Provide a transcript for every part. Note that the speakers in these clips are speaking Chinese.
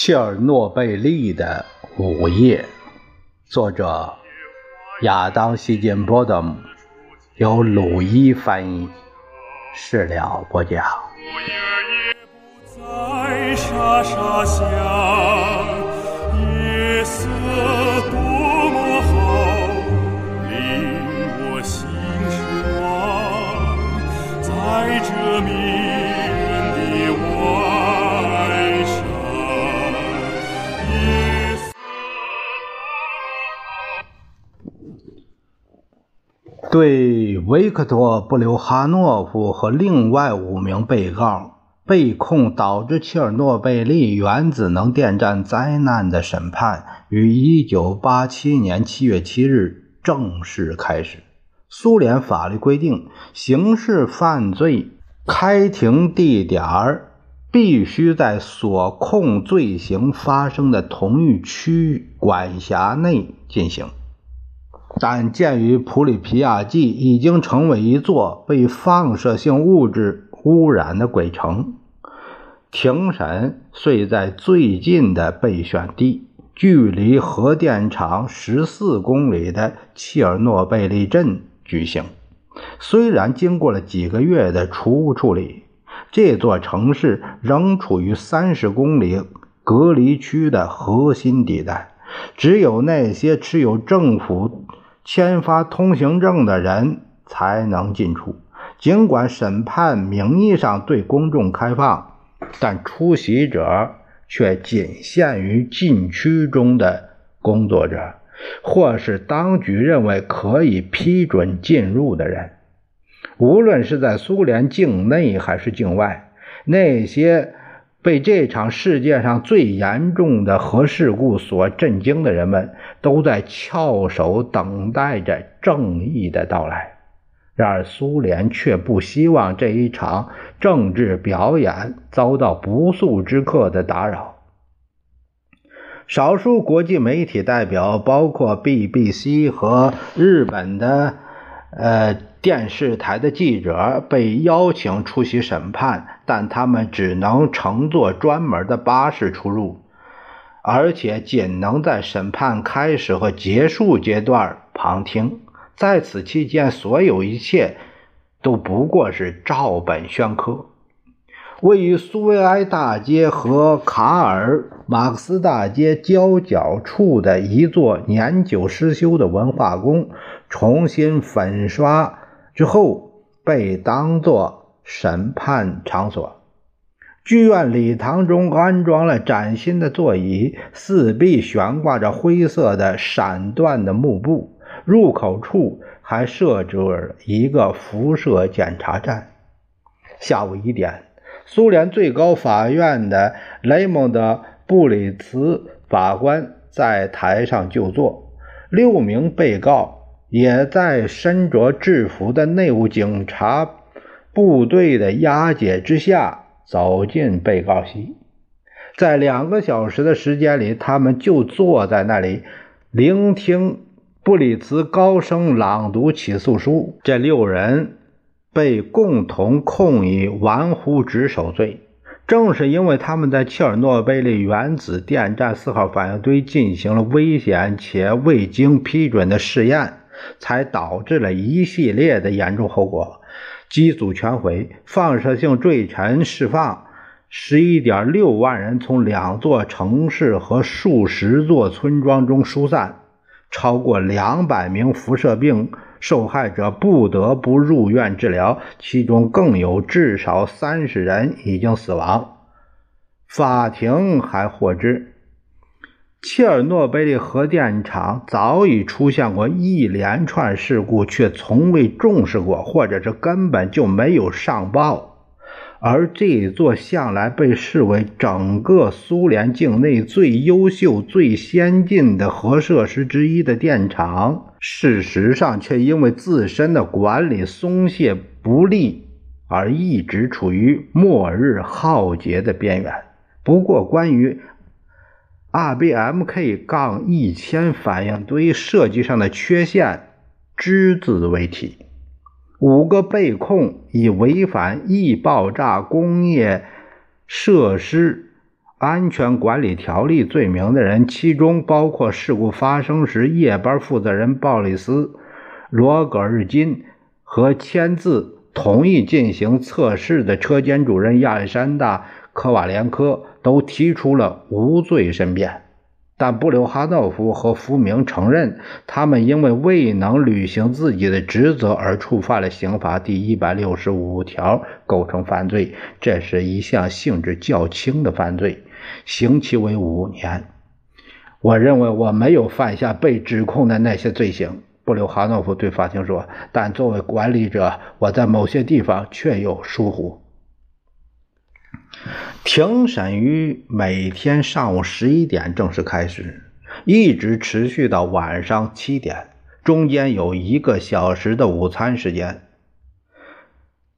切尔诺贝利的午夜，作者亚当·希金波德姆，由鲁伊翻译，事了不讲。对维克托·布留哈诺夫和另外五名被告被控导致切尔诺贝利原子能电站灾难的审判，于1987年7月7日正式开始。苏联法律规定，刑事犯罪开庭地点必须在所控罪行发生的同一区域管辖内进行。但鉴于普里皮亚季已经成为一座被放射性物质污染的鬼城，庭审遂在最近的备选地——距离核电厂十四公里的切尔诺贝利镇举行。虽然经过了几个月的除污处理，这座城市仍处于三十公里隔离区的核心地带，只有那些持有政府。签发通行证的人才能进出。尽管审判名义上对公众开放，但出席者却仅限于禁区中的工作者，或是当局认为可以批准进入的人。无论是在苏联境内还是境外，那些。被这场世界上最严重的核事故所震惊的人们，都在翘首等待着正义的到来。然而，苏联却不希望这一场政治表演遭到不速之客的打扰。少数国际媒体代表，包括 BBC 和日本的，呃。电视台的记者被邀请出席审判，但他们只能乘坐专门的巴士出入，而且仅能在审判开始和结束阶段旁听。在此期间，所有一切都不过是照本宣科。位于苏维埃大街和卡尔马克思大街交角处的一座年久失修的文化宫，重新粉刷。之后被当作审判场所。剧院礼堂中安装了崭新的座椅，四壁悬挂着灰色的闪断的幕布，入口处还设置了一个辐射检查站。下午一点，苏联最高法院的雷蒙德·布里茨法官在台上就座，六名被告。也在身着制服的内务警察部队的押解之下走进被告席，在两个小时的时间里，他们就坐在那里聆听布里茨高声朗读起诉书。这六人被共同控以玩忽职守罪。正是因为他们在切尔诺贝利原子电站四号反应堆进行了危险且未经批准的试验。才导致了一系列的严重后果：机组全毁，放射性坠尘释放，十一点六万人从两座城市和数十座村庄中疏散，超过两百名辐射病受害者不得不入院治疗，其中更有至少三十人已经死亡。法庭还获知。切尔诺贝利核电厂早已出现过一连串事故，却从未重视过，或者是根本就没有上报。而这座向来被视为整个苏联境内最优秀、最先进的核设施之一的电厂，事实上却因为自身的管理松懈不力，而一直处于末日浩劫的边缘。不过，关于…… RBMK- 杠一千反应堆设计上的缺陷只字未提。五个被控以违反易爆炸工业设施安全管理条例罪名的人，其中包括事故发生时夜班负责人鲍里斯·罗格尔金和签字同意进行测试的车间主任亚历山大·科瓦连科，都提出了无罪申辩。但布留哈诺夫和福明承认，他们因为未能履行自己的职责而触犯了刑法第一百六十五条，构成犯罪。这是一项性质较轻的犯罪，刑期为五年。我认为我没有犯下被指控的那些罪行，布留哈诺夫对法庭说。但作为管理者，我在某些地方确有疏忽。庭审于每天上午十一点正式开始，一直持续到晚上七点，中间有一个小时的午餐时间。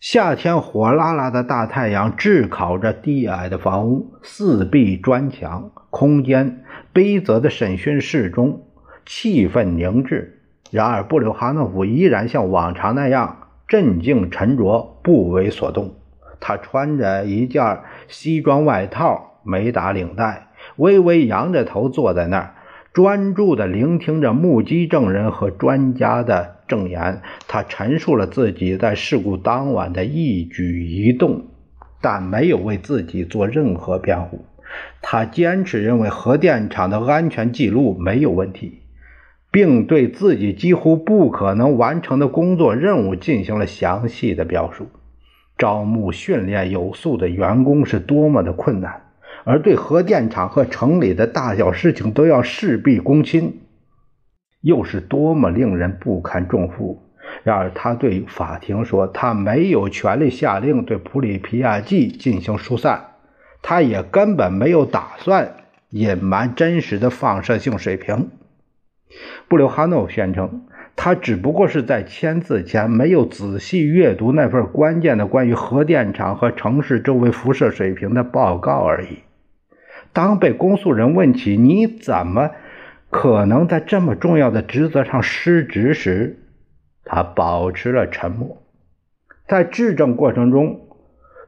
夏天火辣辣的大太阳炙烤着低矮的房屋，四壁砖墙，空间悲泽的审讯室中气氛凝滞。然而，布留哈诺夫依然像往常那样镇静沉着，不为所动。他穿着一件西装外套，没打领带，微微扬着头坐在那儿，专注地聆听着目击证人和专家的证言。他陈述了自己在事故当晚的一举一动，但没有为自己做任何辩护。他坚持认为核电厂的安全记录没有问题，并对自己几乎不可能完成的工作任务进行了详细的表述。招募训练有素的员工是多么的困难，而对核电厂和城里的大小事情都要事必躬亲，又是多么令人不堪重负。然而，他对法庭说，他没有权利下令对普里皮亚季进行疏散，他也根本没有打算隐瞒真实的放射性水平。布留哈诺宣称。他只不过是在签字前没有仔细阅读那份关键的关于核电厂和城市周围辐射水平的报告而已。当被公诉人问起你怎么可能在这么重要的职责上失职时，他保持了沉默。在质证过程中，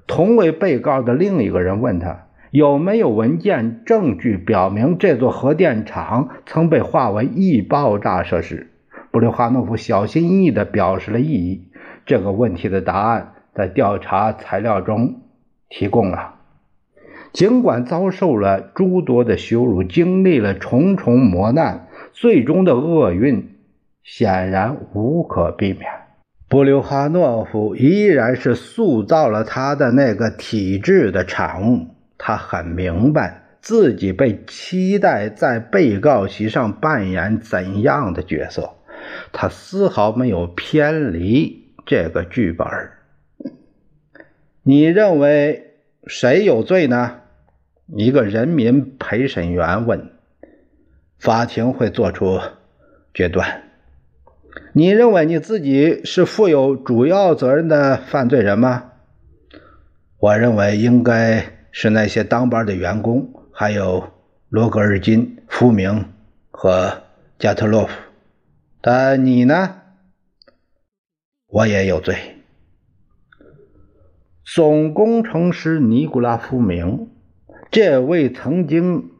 同为被告的另一个人问他有没有文件证据表明这座核电厂曾被划为易爆炸设施。布留哈诺夫小心翼翼地表示了异议。这个问题的答案在调查材料中提供了。尽管遭受了诸多的羞辱，经历了重重磨难，最终的厄运显然无可避免。布留哈诺夫依然是塑造了他的那个体制的产物。他很明白自己被期待在被告席上扮演怎样的角色。他丝毫没有偏离这个剧本。你认为谁有罪呢？一个人民陪审员问。法庭会做出决断。你认为你自己是负有主要责任的犯罪人吗？我认为应该是那些当班的员工，还有罗格尔金、福明和加特洛夫。但你呢？我也有罪。总工程师尼古拉夫明，这位曾经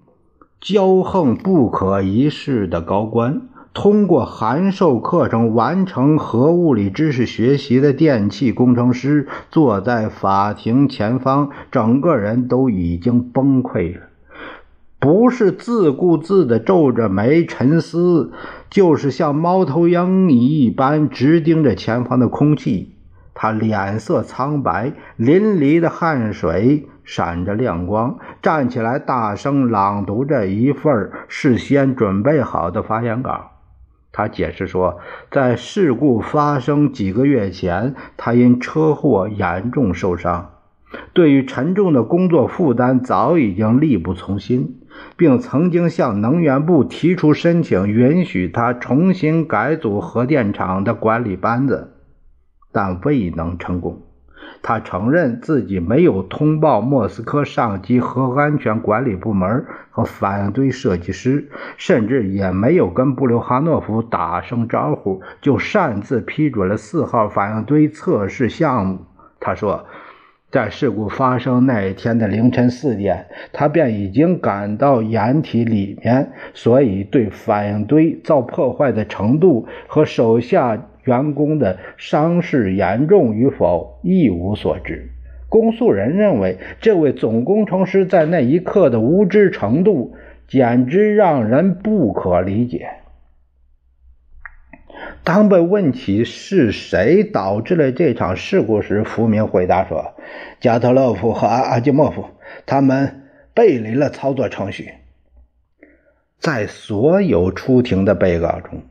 骄横不可一世的高官，通过函授课程完成核物理知识学习的电气工程师，坐在法庭前方，整个人都已经崩溃了。不是自顾自地皱着眉沉思，就是像猫头鹰一般直盯着前方的空气。他脸色苍白，淋漓的汗水闪着亮光，站起来大声朗读着一份事先准备好的发言稿。他解释说，在事故发生几个月前，他因车祸严重受伤。对于沉重的工作负担，早已经力不从心，并曾经向能源部提出申请，允许他重新改组核电厂的管理班子，但未能成功。他承认自己没有通报莫斯科上级核安全管理部门和反应堆设计师，甚至也没有跟布留哈诺夫打声招呼，就擅自批准了四号反应堆测试项目。他说。在事故发生那一天的凌晨四点，他便已经赶到掩体里面，所以对反应堆遭破坏的程度和手下员工的伤势严重与否一无所知。公诉人认为，这位总工程师在那一刻的无知程度简直让人不可理解。当被问起是谁导致了这场事故时，福明回答说：“加特洛夫和阿阿基莫夫，他们背离了操作程序。”在所有出庭的被告中，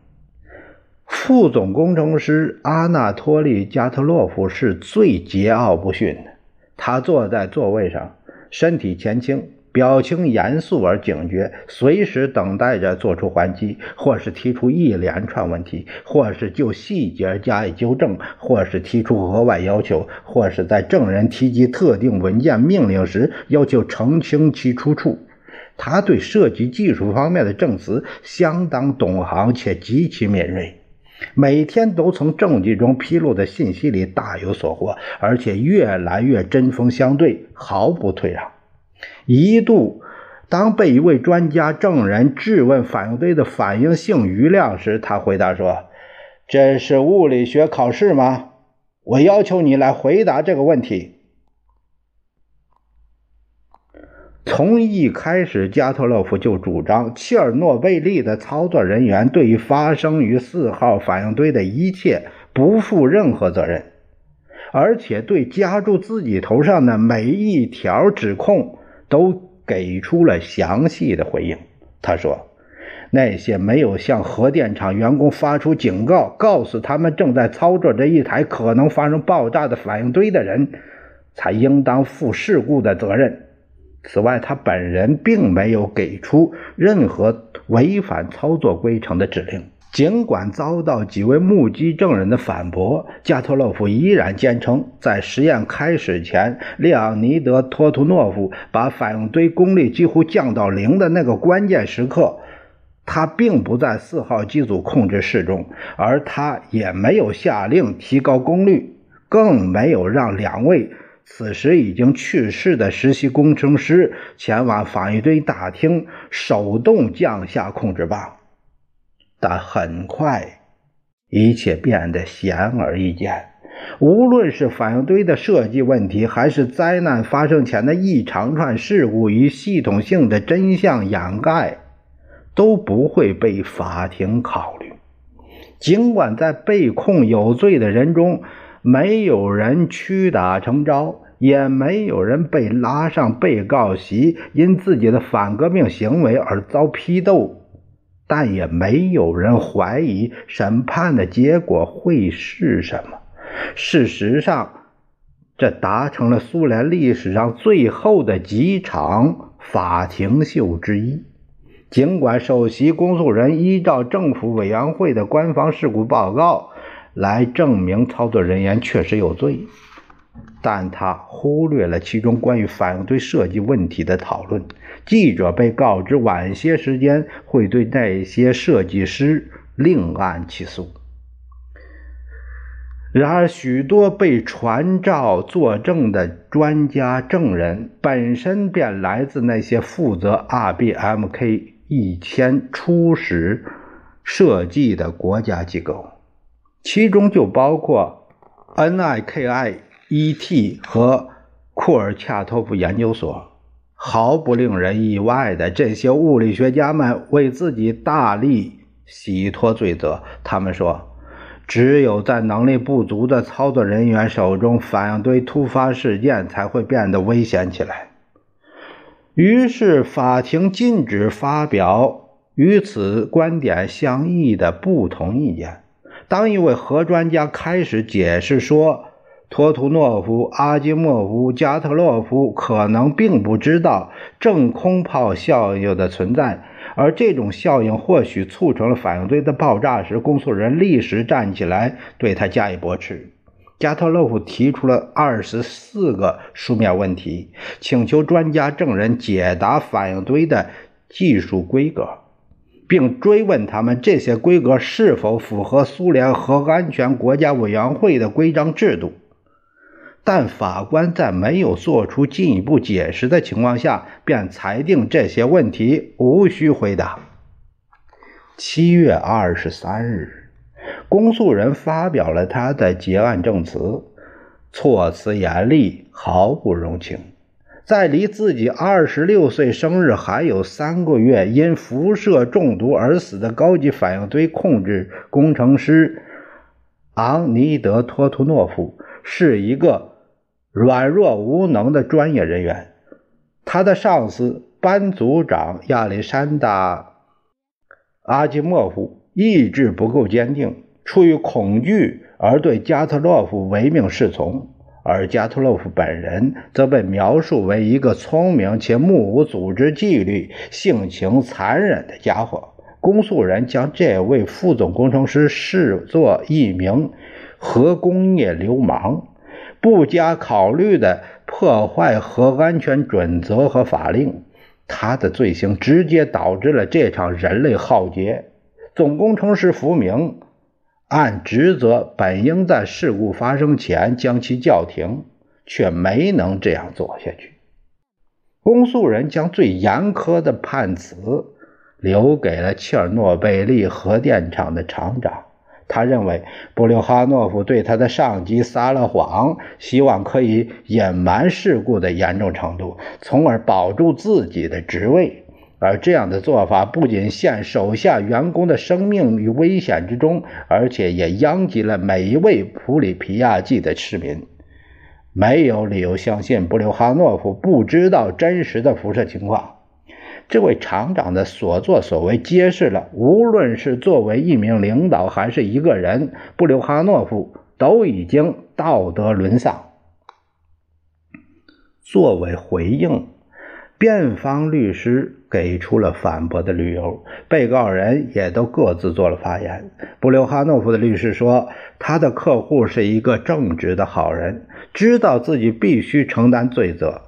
副总工程师阿纳托利·加特洛夫是最桀骜不驯的。他坐在座位上，身体前倾。表情严肃而警觉，随时等待着做出还击，或是提出一连串问题，或是就细节加以纠正，或是提出额外要求，或是在证人提及特定文件命令时要求澄清其出处。他对涉及技术方面的证词相当懂行且极其敏锐，每天都从证据中披露的信息里大有所获，而且越来越针锋相对，毫不退让。一度，当被一位专家证人质问反应堆的反应性余量时，他回答说：“这是物理学考试吗？我要求你来回答这个问题。”从一开始，加特洛夫就主张切尔诺贝利的操作人员对于发生于四号反应堆的一切不负任何责任，而且对加注自己头上的每一条指控。都给出了详细的回应。他说：“那些没有向核电厂员工发出警告，告诉他们正在操作这一台可能发生爆炸的反应堆的人，才应当负事故的责任。此外，他本人并没有给出任何违反操作规程的指令。”尽管遭到几位目击证人的反驳，加特洛夫依然坚称，在实验开始前，列昂尼德·托图诺夫把反应堆功率几乎降到零的那个关键时刻，他并不在四号机组控制室中，而他也没有下令提高功率，更没有让两位此时已经去世的实习工程师前往反应堆大厅手动降下控制棒。但很快，一切变得显而易见。无论是反应堆的设计问题，还是灾难发生前的一长串事故与系统性的真相掩盖，都不会被法庭考虑。尽管在被控有罪的人中，没有人屈打成招，也没有人被拉上被告席，因自己的反革命行为而遭批斗。但也没有人怀疑审判的结果会是什么。事实上，这达成了苏联历史上最后的几场法庭秀之一。尽管首席公诉人依照政府委员会的官方事故报告来证明操作人员确实有罪。但他忽略了其中关于反应堆设计问题的讨论。记者被告知晚些时间会对那些设计师另案起诉。然而，许多被传召作证的专家证人本身便来自那些负责 RBMK 一千初始设计的国家机构，其中就包括 NIKI。E.T. 和库尔恰托夫研究所，毫不令人意外的，这些物理学家们为自己大力洗脱罪责。他们说，只有在能力不足的操作人员手中，反应堆突发事件才会变得危险起来。于是，法庭禁止发表与此观点相异的不同意见。当一位核专家开始解释说，托图诺夫、阿基莫夫、加特洛夫可能并不知道正空炮效应的存在，而这种效应或许促成了反应堆的爆炸时，公诉人立时站起来对他加以驳斥。加特洛夫提出了二十四个书面问题，请求专家证人解答反应堆的技术规格，并追问他们这些规格是否符合苏联核安全国家委员会的规章制度。但法官在没有做出进一步解释的情况下，便裁定这些问题无需回答。七月二十三日，公诉人发表了他的结案证词，措辞严厉，毫不容情。在离自己二十六岁生日还有三个月，因辐射中毒而死的高级反应堆控制工程师昂尼德托图诺夫是一个软弱无能的专业人员。他的上司班组长亚历山大阿基莫夫意志不够坚定，出于恐惧而对加特洛夫唯命是从。而加特洛夫本人则被描述为一个聪明且目无组织纪律、性情残忍的家伙。公诉人将这位副总工程师视作一名核工业流氓，不加考虑地破坏核安全准则和法令。他的罪行直接导致了这场人类浩劫。总工程师福明。按职责，本应在事故发生前将其叫停，却没能这样做下去。公诉人将最严苛的判词留给了切尔诺贝利核电厂的厂长。他认为布留哈诺夫对他的上级撒了谎，希望可以隐瞒事故的严重程度，从而保住自己的职位。而这样的做法不仅陷手下员工的生命于危险之中，而且也殃及了每一位普里皮亚季的市民。没有理由相信布留哈诺夫不知道真实的辐射情况。这位厂长的所作所为揭示了，无论是作为一名领导还是一个人，布留哈诺夫都已经道德沦丧。作为回应。辩方律师给出了反驳的理由，被告人也都各自做了发言。布留哈诺夫的律师说，他的客户是一个正直的好人，知道自己必须承担罪责。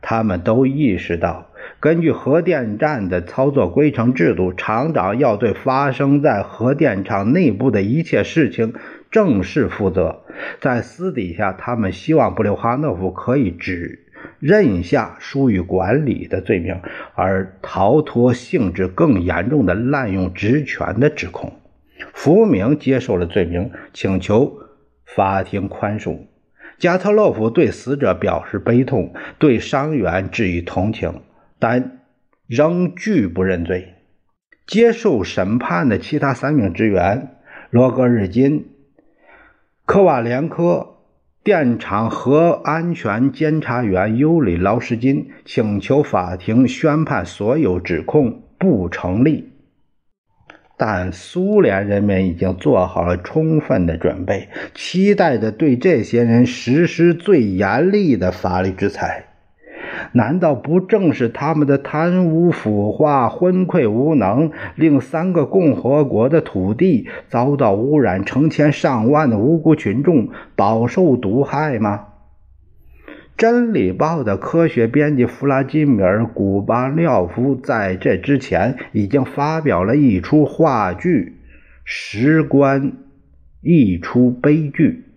他们都意识到，根据核电站的操作规程制度，厂长要对发生在核电厂内部的一切事情正式负责。在私底下，他们希望布留哈诺夫可以指。认下疏于管理的罪名，而逃脱性质更严重的滥用职权的指控。福明接受了罪名，请求法庭宽恕。加特洛夫对死者表示悲痛，对伤员致以同情，但仍拒不认罪。接受审判的其他三名职员罗格日金、科瓦连科。电厂核安全监察员尤里劳什金请求法庭宣判所有指控不成立，但苏联人民已经做好了充分的准备，期待着对这些人实施最严厉的法律制裁。难道不正是他们的贪污腐化、昏聩无能，令三个共和国的土地遭到污染，成千上万的无辜群众饱受毒害吗？《真理报》的科学编辑弗拉基米尔·古巴廖夫在这之前已经发表了一出话剧，石棺一出悲剧。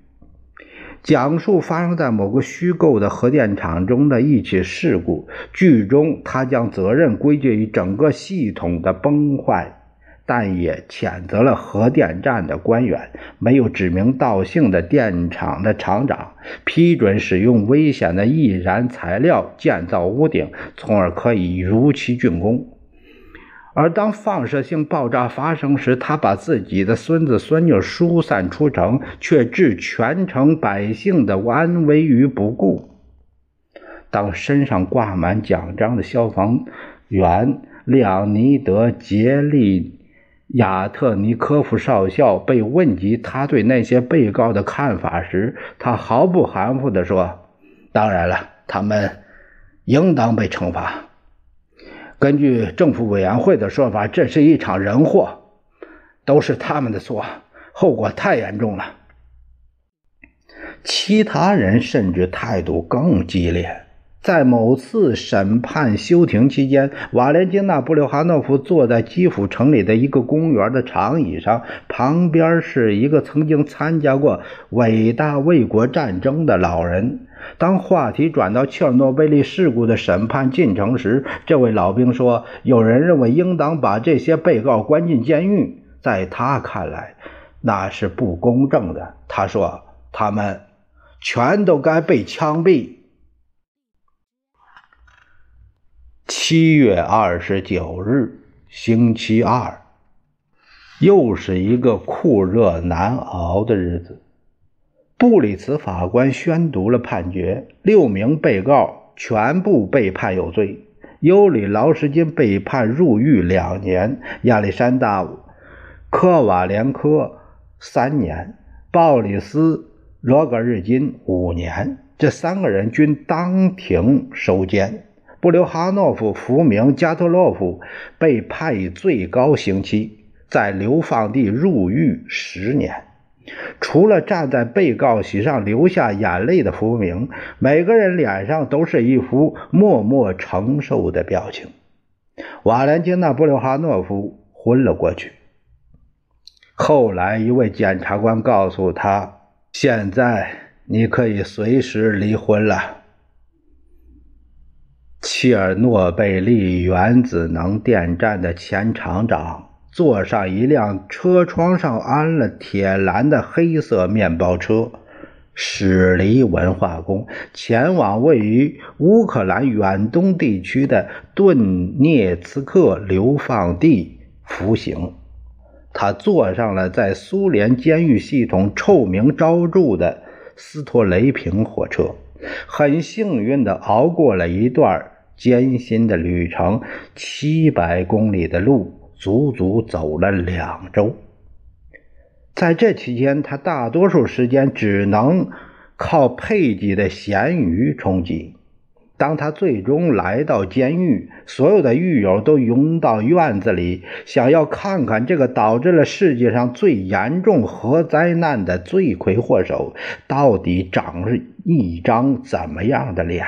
讲述发生在某个虚构的核电厂中的一起事故。剧中，他将责任归结于整个系统的崩坏，但也谴责了核电站的官员，没有指名道姓的电厂的厂长批准使用危险的易燃材料建造屋顶，从而可以如期竣工。而当放射性爆炸发生时，他把自己的孙子孙女疏散出城，却置全城百姓的安危于不顾。当身上挂满奖章的消防员列昂尼德·杰利亚特尼科夫少校被问及他对那些被告的看法时，他毫不含糊地说：“当然了，他们应当被惩罚。”根据政府委员会的说法，这是一场人祸，都是他们的错，后果太严重了。其他人甚至态度更激烈。在某次审判休庭期间，瓦莲金娜·布留哈诺夫坐在基辅城里的一个公园的长椅上，旁边是一个曾经参加过伟大卫国战争的老人。当话题转到切尔诺贝利事故的审判进程时，这位老兵说：“有人认为应当把这些被告关进监狱，在他看来，那是不公正的。”他说：“他们全都该被枪毙。”七月二十九日，星期二，又是一个酷热难熬的日子。布里茨法官宣读了判决：六名被告全部被判有罪。尤里·劳什金被判入狱两年，亚历山大·科瓦连科三年，鲍里斯·罗格日金五年。这三个人均当庭收监。布留哈诺夫、福明、加特洛夫被判以最高刑期，在流放地入狱十年。除了站在被告席上流下眼泪的福明，每个人脸上都是一副默默承受的表情。瓦莲金娜·布留哈诺夫昏了过去。后来，一位检察官告诉他：“现在你可以随时离婚了。”切尔诺贝利原子能电站的前厂长坐上一辆车窗上安了铁栏的黑色面包车，驶离文化宫，前往位于乌克兰远东地区的顿涅茨克流放地服刑。他坐上了在苏联监狱系统臭名昭著的斯托雷平火车，很幸运地熬过了一段。艰辛的旅程，七百公里的路，足足走了两周。在这期间，他大多数时间只能靠佩吉的咸鱼充饥。当他最终来到监狱，所有的狱友都涌到院子里，想要看看这个导致了世界上最严重核灾难的罪魁祸首到底长一张怎么样的脸。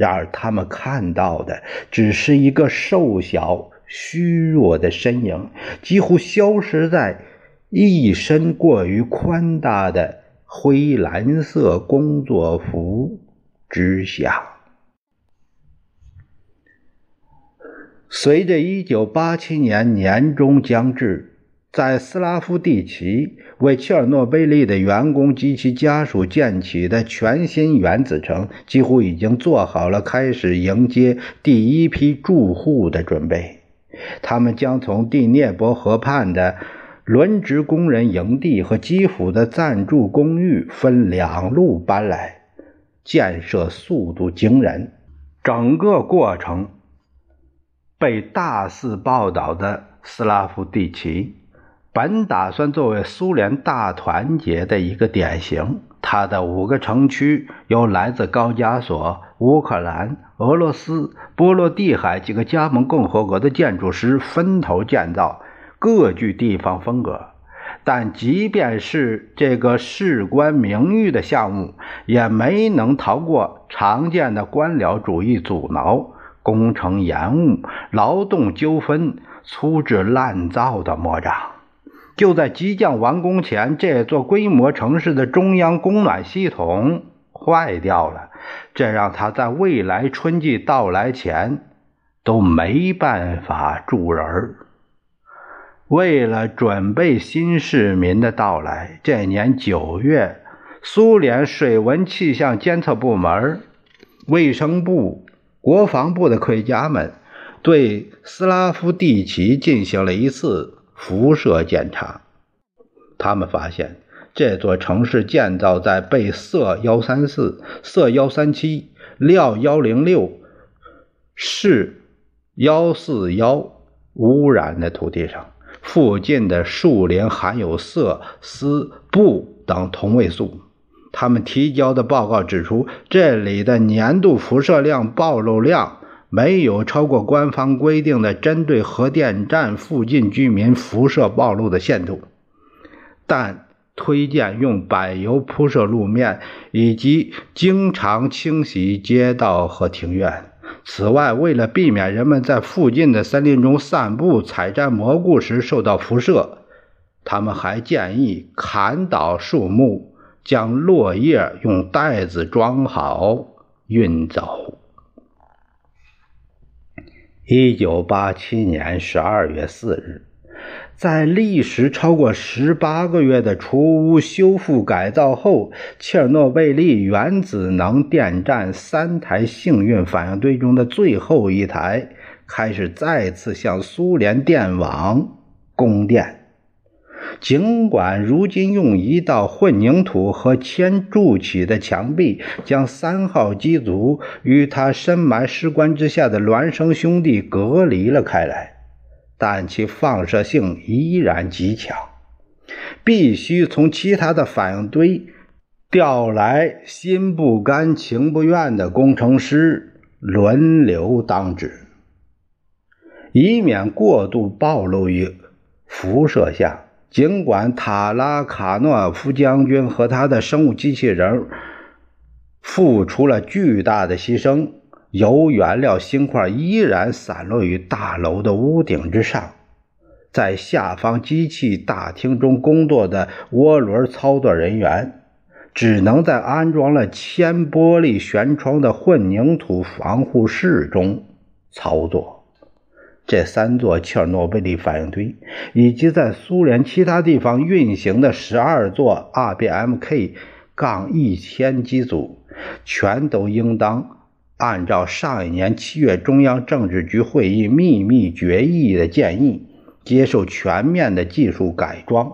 然而，他们看到的只是一个瘦小、虚弱的身影，几乎消失在一身过于宽大的灰蓝色工作服之下。随着1987年年终将至。在斯拉夫蒂奇为切尔诺贝利的员工及其家属建起的全新原子城，几乎已经做好了开始迎接第一批住户的准备。他们将从第聂伯河畔的轮值工人营地和基辅的暂住公寓分两路搬来，建设速度惊人。整个过程被大肆报道的斯拉夫蒂奇。本打算作为苏联大团结的一个典型，它的五个城区由来自高加索、乌克兰、俄罗斯、波罗的海几个加盟共和国的建筑师分头建造，各具地方风格。但即便是这个事关名誉的项目，也没能逃过常见的官僚主义阻挠、工程延误、劳动纠纷、粗制滥造的魔掌。就在即将完工前，这座规模城市的中央供暖系统坏掉了，这让他在未来春季到来前都没办法住人为了准备新市民的到来，这年九月，苏联水文气象监测部门、卫生部、国防部的科学家们对斯拉夫蒂奇进行了一次。辐射检查，他们发现这座城市建造在被铯幺三四、铯幺三七、料幺零六、铯幺四幺污染的土地上，附近的树林含有铯、锶、钚等同位素。他们提交的报告指出，这里的年度辐射量暴露量。没有超过官方规定的针对核电站附近居民辐射暴露的限度，但推荐用柏油铺设路面，以及经常清洗街道和庭院。此外，为了避免人们在附近的森林中散步、采摘蘑菇时受到辐射，他们还建议砍倒树木，将落叶用袋子装好运走。一九八七年十二月四日。在历时超过十八个月的除污、修复、改造后，切尔诺贝利原子能电站三台幸运反应堆中的最后一台开始再次向苏联电网供电。尽管如今用一道混凝土和铅筑起的墙壁将三号机组与它深埋尸棺之下的孪生兄弟隔离了开来。但其放射性依然极强，必须从其他的反应堆调来心不甘情不愿的工程师轮流当值，以免过度暴露于辐射下。尽管塔拉卡诺夫将军和他的生物机器人付出了巨大的牺牲。铀原料芯块依然散落于大楼的屋顶之上，在下方机器大厅中工作的涡轮操作人员，只能在安装了铅玻璃舷窗的混凝土防护室中操作。这三座切尔诺贝利反应堆，以及在苏联其他地方运行的十二座 RBMK- 杠一千机组，全都应当。按照上一年七月中央政治局会议秘密决议的建议，接受全面的技术改装。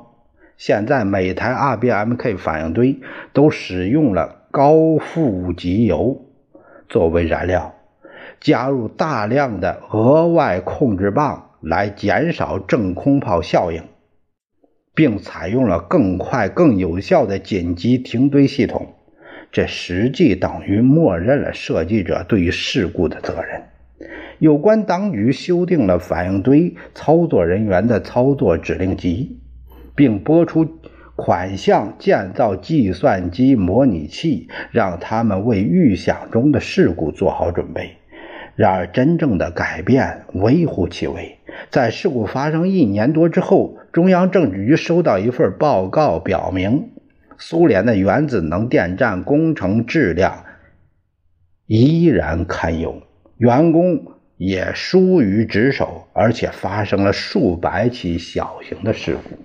现在每台 RBMK 反应堆都使用了高负极油作为燃料，加入大量的额外控制棒来减少正空炮效应，并采用了更快、更有效的紧急停堆系统。这实际等于默认了设计者对于事故的责任。有关当局修订了反应堆操作人员的操作指令集，并拨出款项建造计算机模拟器，让他们为预想中的事故做好准备。然而，真正的改变微乎其微。在事故发生一年多之后，中央政治局收到一份报告，表明。苏联的原子能电站工程质量依然堪忧，员工也疏于职守，而且发生了数百起小型的事故。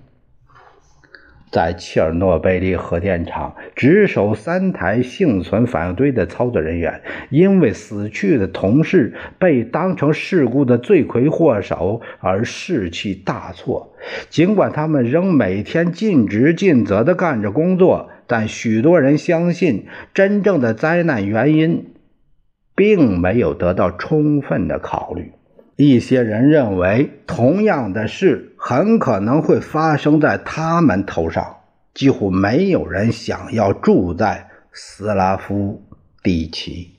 在切尔诺贝利核电厂值守三台幸存反应堆的操作人员，因为死去的同事被当成事故的罪魁祸首而士气大挫。尽管他们仍每天尽职尽责地干着工作，但许多人相信，真正的灾难原因并没有得到充分的考虑。一些人认为，同样的事很可能会发生在他们头上。几乎没有人想要住在斯拉夫地区。